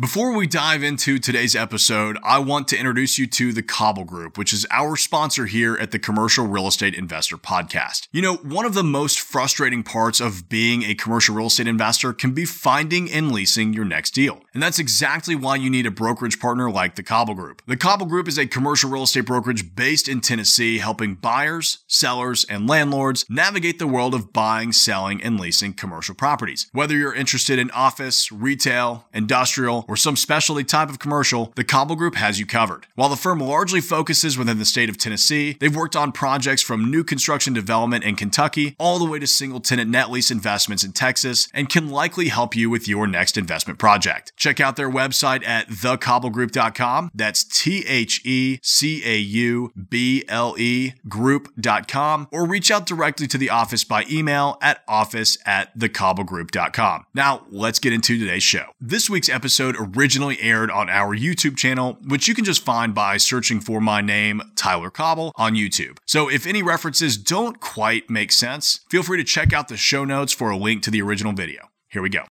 Before we dive into today's episode, I want to introduce you to the Cauble Group, which is our sponsor here at the Commercial Real Estate Investor Podcast. You know, one of the most frustrating parts of being a commercial real estate investor can be finding and leasing your next deal. And that's exactly why you need a brokerage partner like the Cauble Group. The Cauble Group is a commercial real estate brokerage based in Tennessee, helping buyers, sellers, and landlords navigate the world of buying, selling, and leasing commercial properties. Whether you're interested in office, retail, industrial, or some specialty type of commercial, the Cauble Group has you covered. While the firm largely focuses within the state of Tennessee, they've worked on projects from new construction development in Kentucky all the way to single tenant net lease investments in Texas and can likely help you with your next investment project. Check out their website at thecaublegroup.com. That's T H E C A U B L E group.com or reach out directly to the office by email at office at thecaublegroup.com. Now, let's get into today's show. This week's episode originally aired on our YouTube channel, which you can just find by searching for my name, Tyler Cauble, on YouTube. So if any references don't quite make sense, feel free to check out the show notes for a link to the original video. Here we go.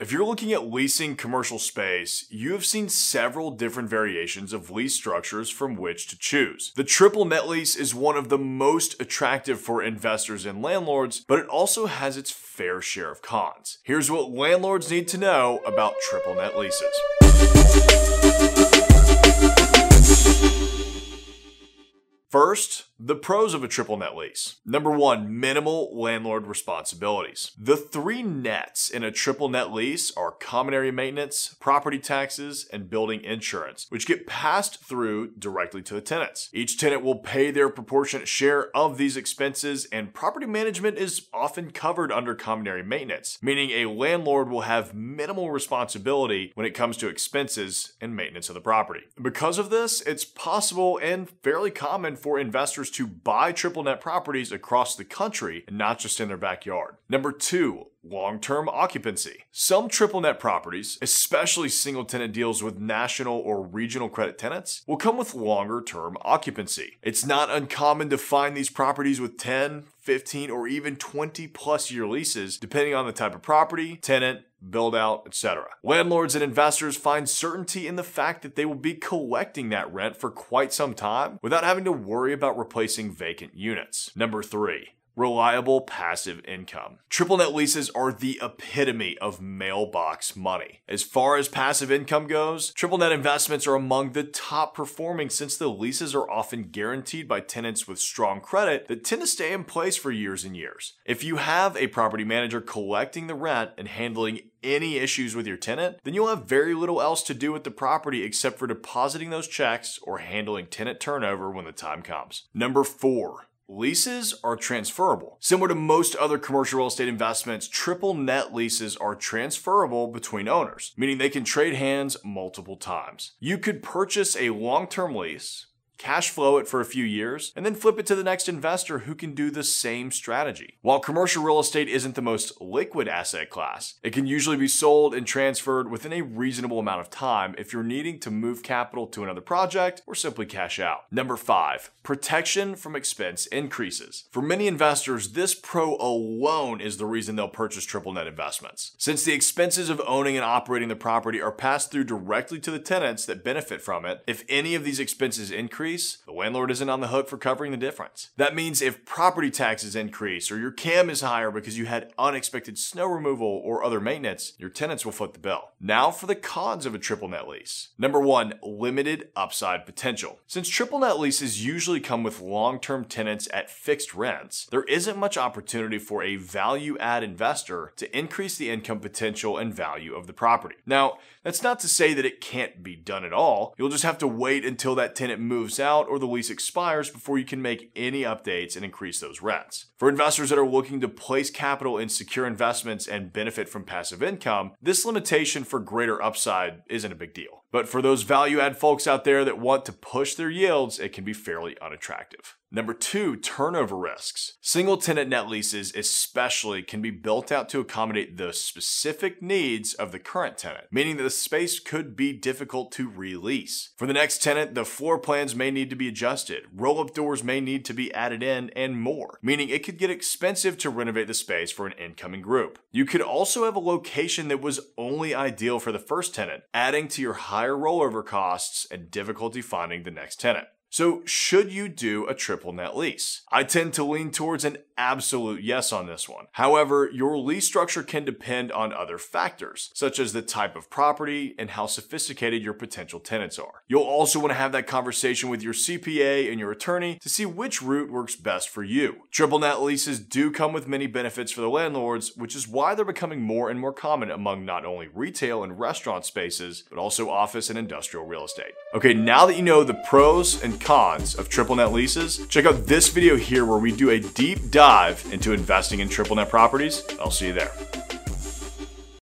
If you're looking at leasing commercial space, you have seen several different variations of lease structures from which to choose. The triple net lease is one of the most attractive for investors and landlords, but it also has its fair share of cons. Here's what landlords need to know about triple net leases. First, the pros of a triple net lease. Number one, minimal landlord responsibilities. The three nets in a triple net lease are common area maintenance, property taxes, and building insurance, which get passed through directly to the tenants. Each tenant will pay their proportionate share of these expenses, and property management is often covered under common area maintenance, meaning a landlord will have minimal responsibility when it comes to expenses and maintenance of the property. Because of this, it's possible and fairly common for investors to buy triple net properties across the country and not just in their backyard. Number two, long term occupancy. Some triple net properties, especially single tenant deals with national or regional credit tenants, will come with longer term occupancy. It's not uncommon to find these properties with 10, 15, or even 20 plus year leases, depending on the type of property, tenant, build out, etc. Landlords and investors find certainty in the fact that they will be collecting that rent for quite some time without having to worry about replacing vacant units. Number three, reliable passive income. Triple net leases are the epitome of mailbox money. As far as passive income goes, triple net investments are among the top performing since the leases are often guaranteed by tenants with strong credit that tend to stay in place for years and years. If you have a property manager collecting the rent and handling any issues with your tenant, then you'll have very little else to do with the property except for depositing those checks or handling tenant turnover when the time comes. Number four, Leases are transferable. Similar to most other commercial real estate investments, triple net leases are transferable between owners, meaning they can trade hands multiple times. You could purchase a long term lease, cash flow it for a few years, and then flip it to the next investor who can do the same strategy. While commercial real estate isn't the most liquid asset class, it can usually be sold and transferred within a reasonable amount of time if you're needing to move capital to another project or simply cash out. Number five, protection from expense increases. For many investors, this pro alone is the reason they'll purchase triple net investments. Since the expenses of owning and operating the property are passed through directly to the tenants that benefit from it, if any of these expenses increase, increase, the landlord isn't on the hook for covering the difference. That means if property taxes increase or your CAM is higher because you had unexpected snow removal or other maintenance, your tenants will foot the bill. Now for the cons of a triple net lease. Number one, limited upside potential. Since triple net leases usually come with long term tenants at fixed rents, there isn't much opportunity for a value add investor to increase the income potential and value of the property. Now, that's not to say that it can't be done at all. You'll just have to wait until that tenant moves out or the lease expires before you can make any updates and increase those rents. For investors that are looking to place capital in secure investments and benefit from passive income, this limitation for greater upside isn't a big deal. But for those value add folks out there that want to push their yields, it can be fairly unattractive. Number two, turnover risks. Single tenant net leases, especially, can be built out to accommodate the specific needs of the current tenant, meaning that the space could be difficult to release. For the next tenant, the floor plans may need to be adjusted, roll up doors may need to be added in, and more, meaning it could get expensive to renovate the space for an incoming group. You could also have a location that was only ideal for the first tenant, adding to your higher rollover costs and difficulty finding the next tenant. So, should you do a triple net lease? I tend to lean towards an absolute yes on this one. However, your lease structure can depend on other factors, such as the type of property and how sophisticated your potential tenants are. You'll also want to have that conversation with your CPA and your attorney to see which route works best for you. Triple net leases do come with many benefits for the landlords, which is why they're becoming more and more common among not only retail and restaurant spaces, but also office and industrial real estate. Okay, now that you know the pros cons of triple net leases, check out this video here where we do a deep dive into investing in triple net properties. I'll see you there.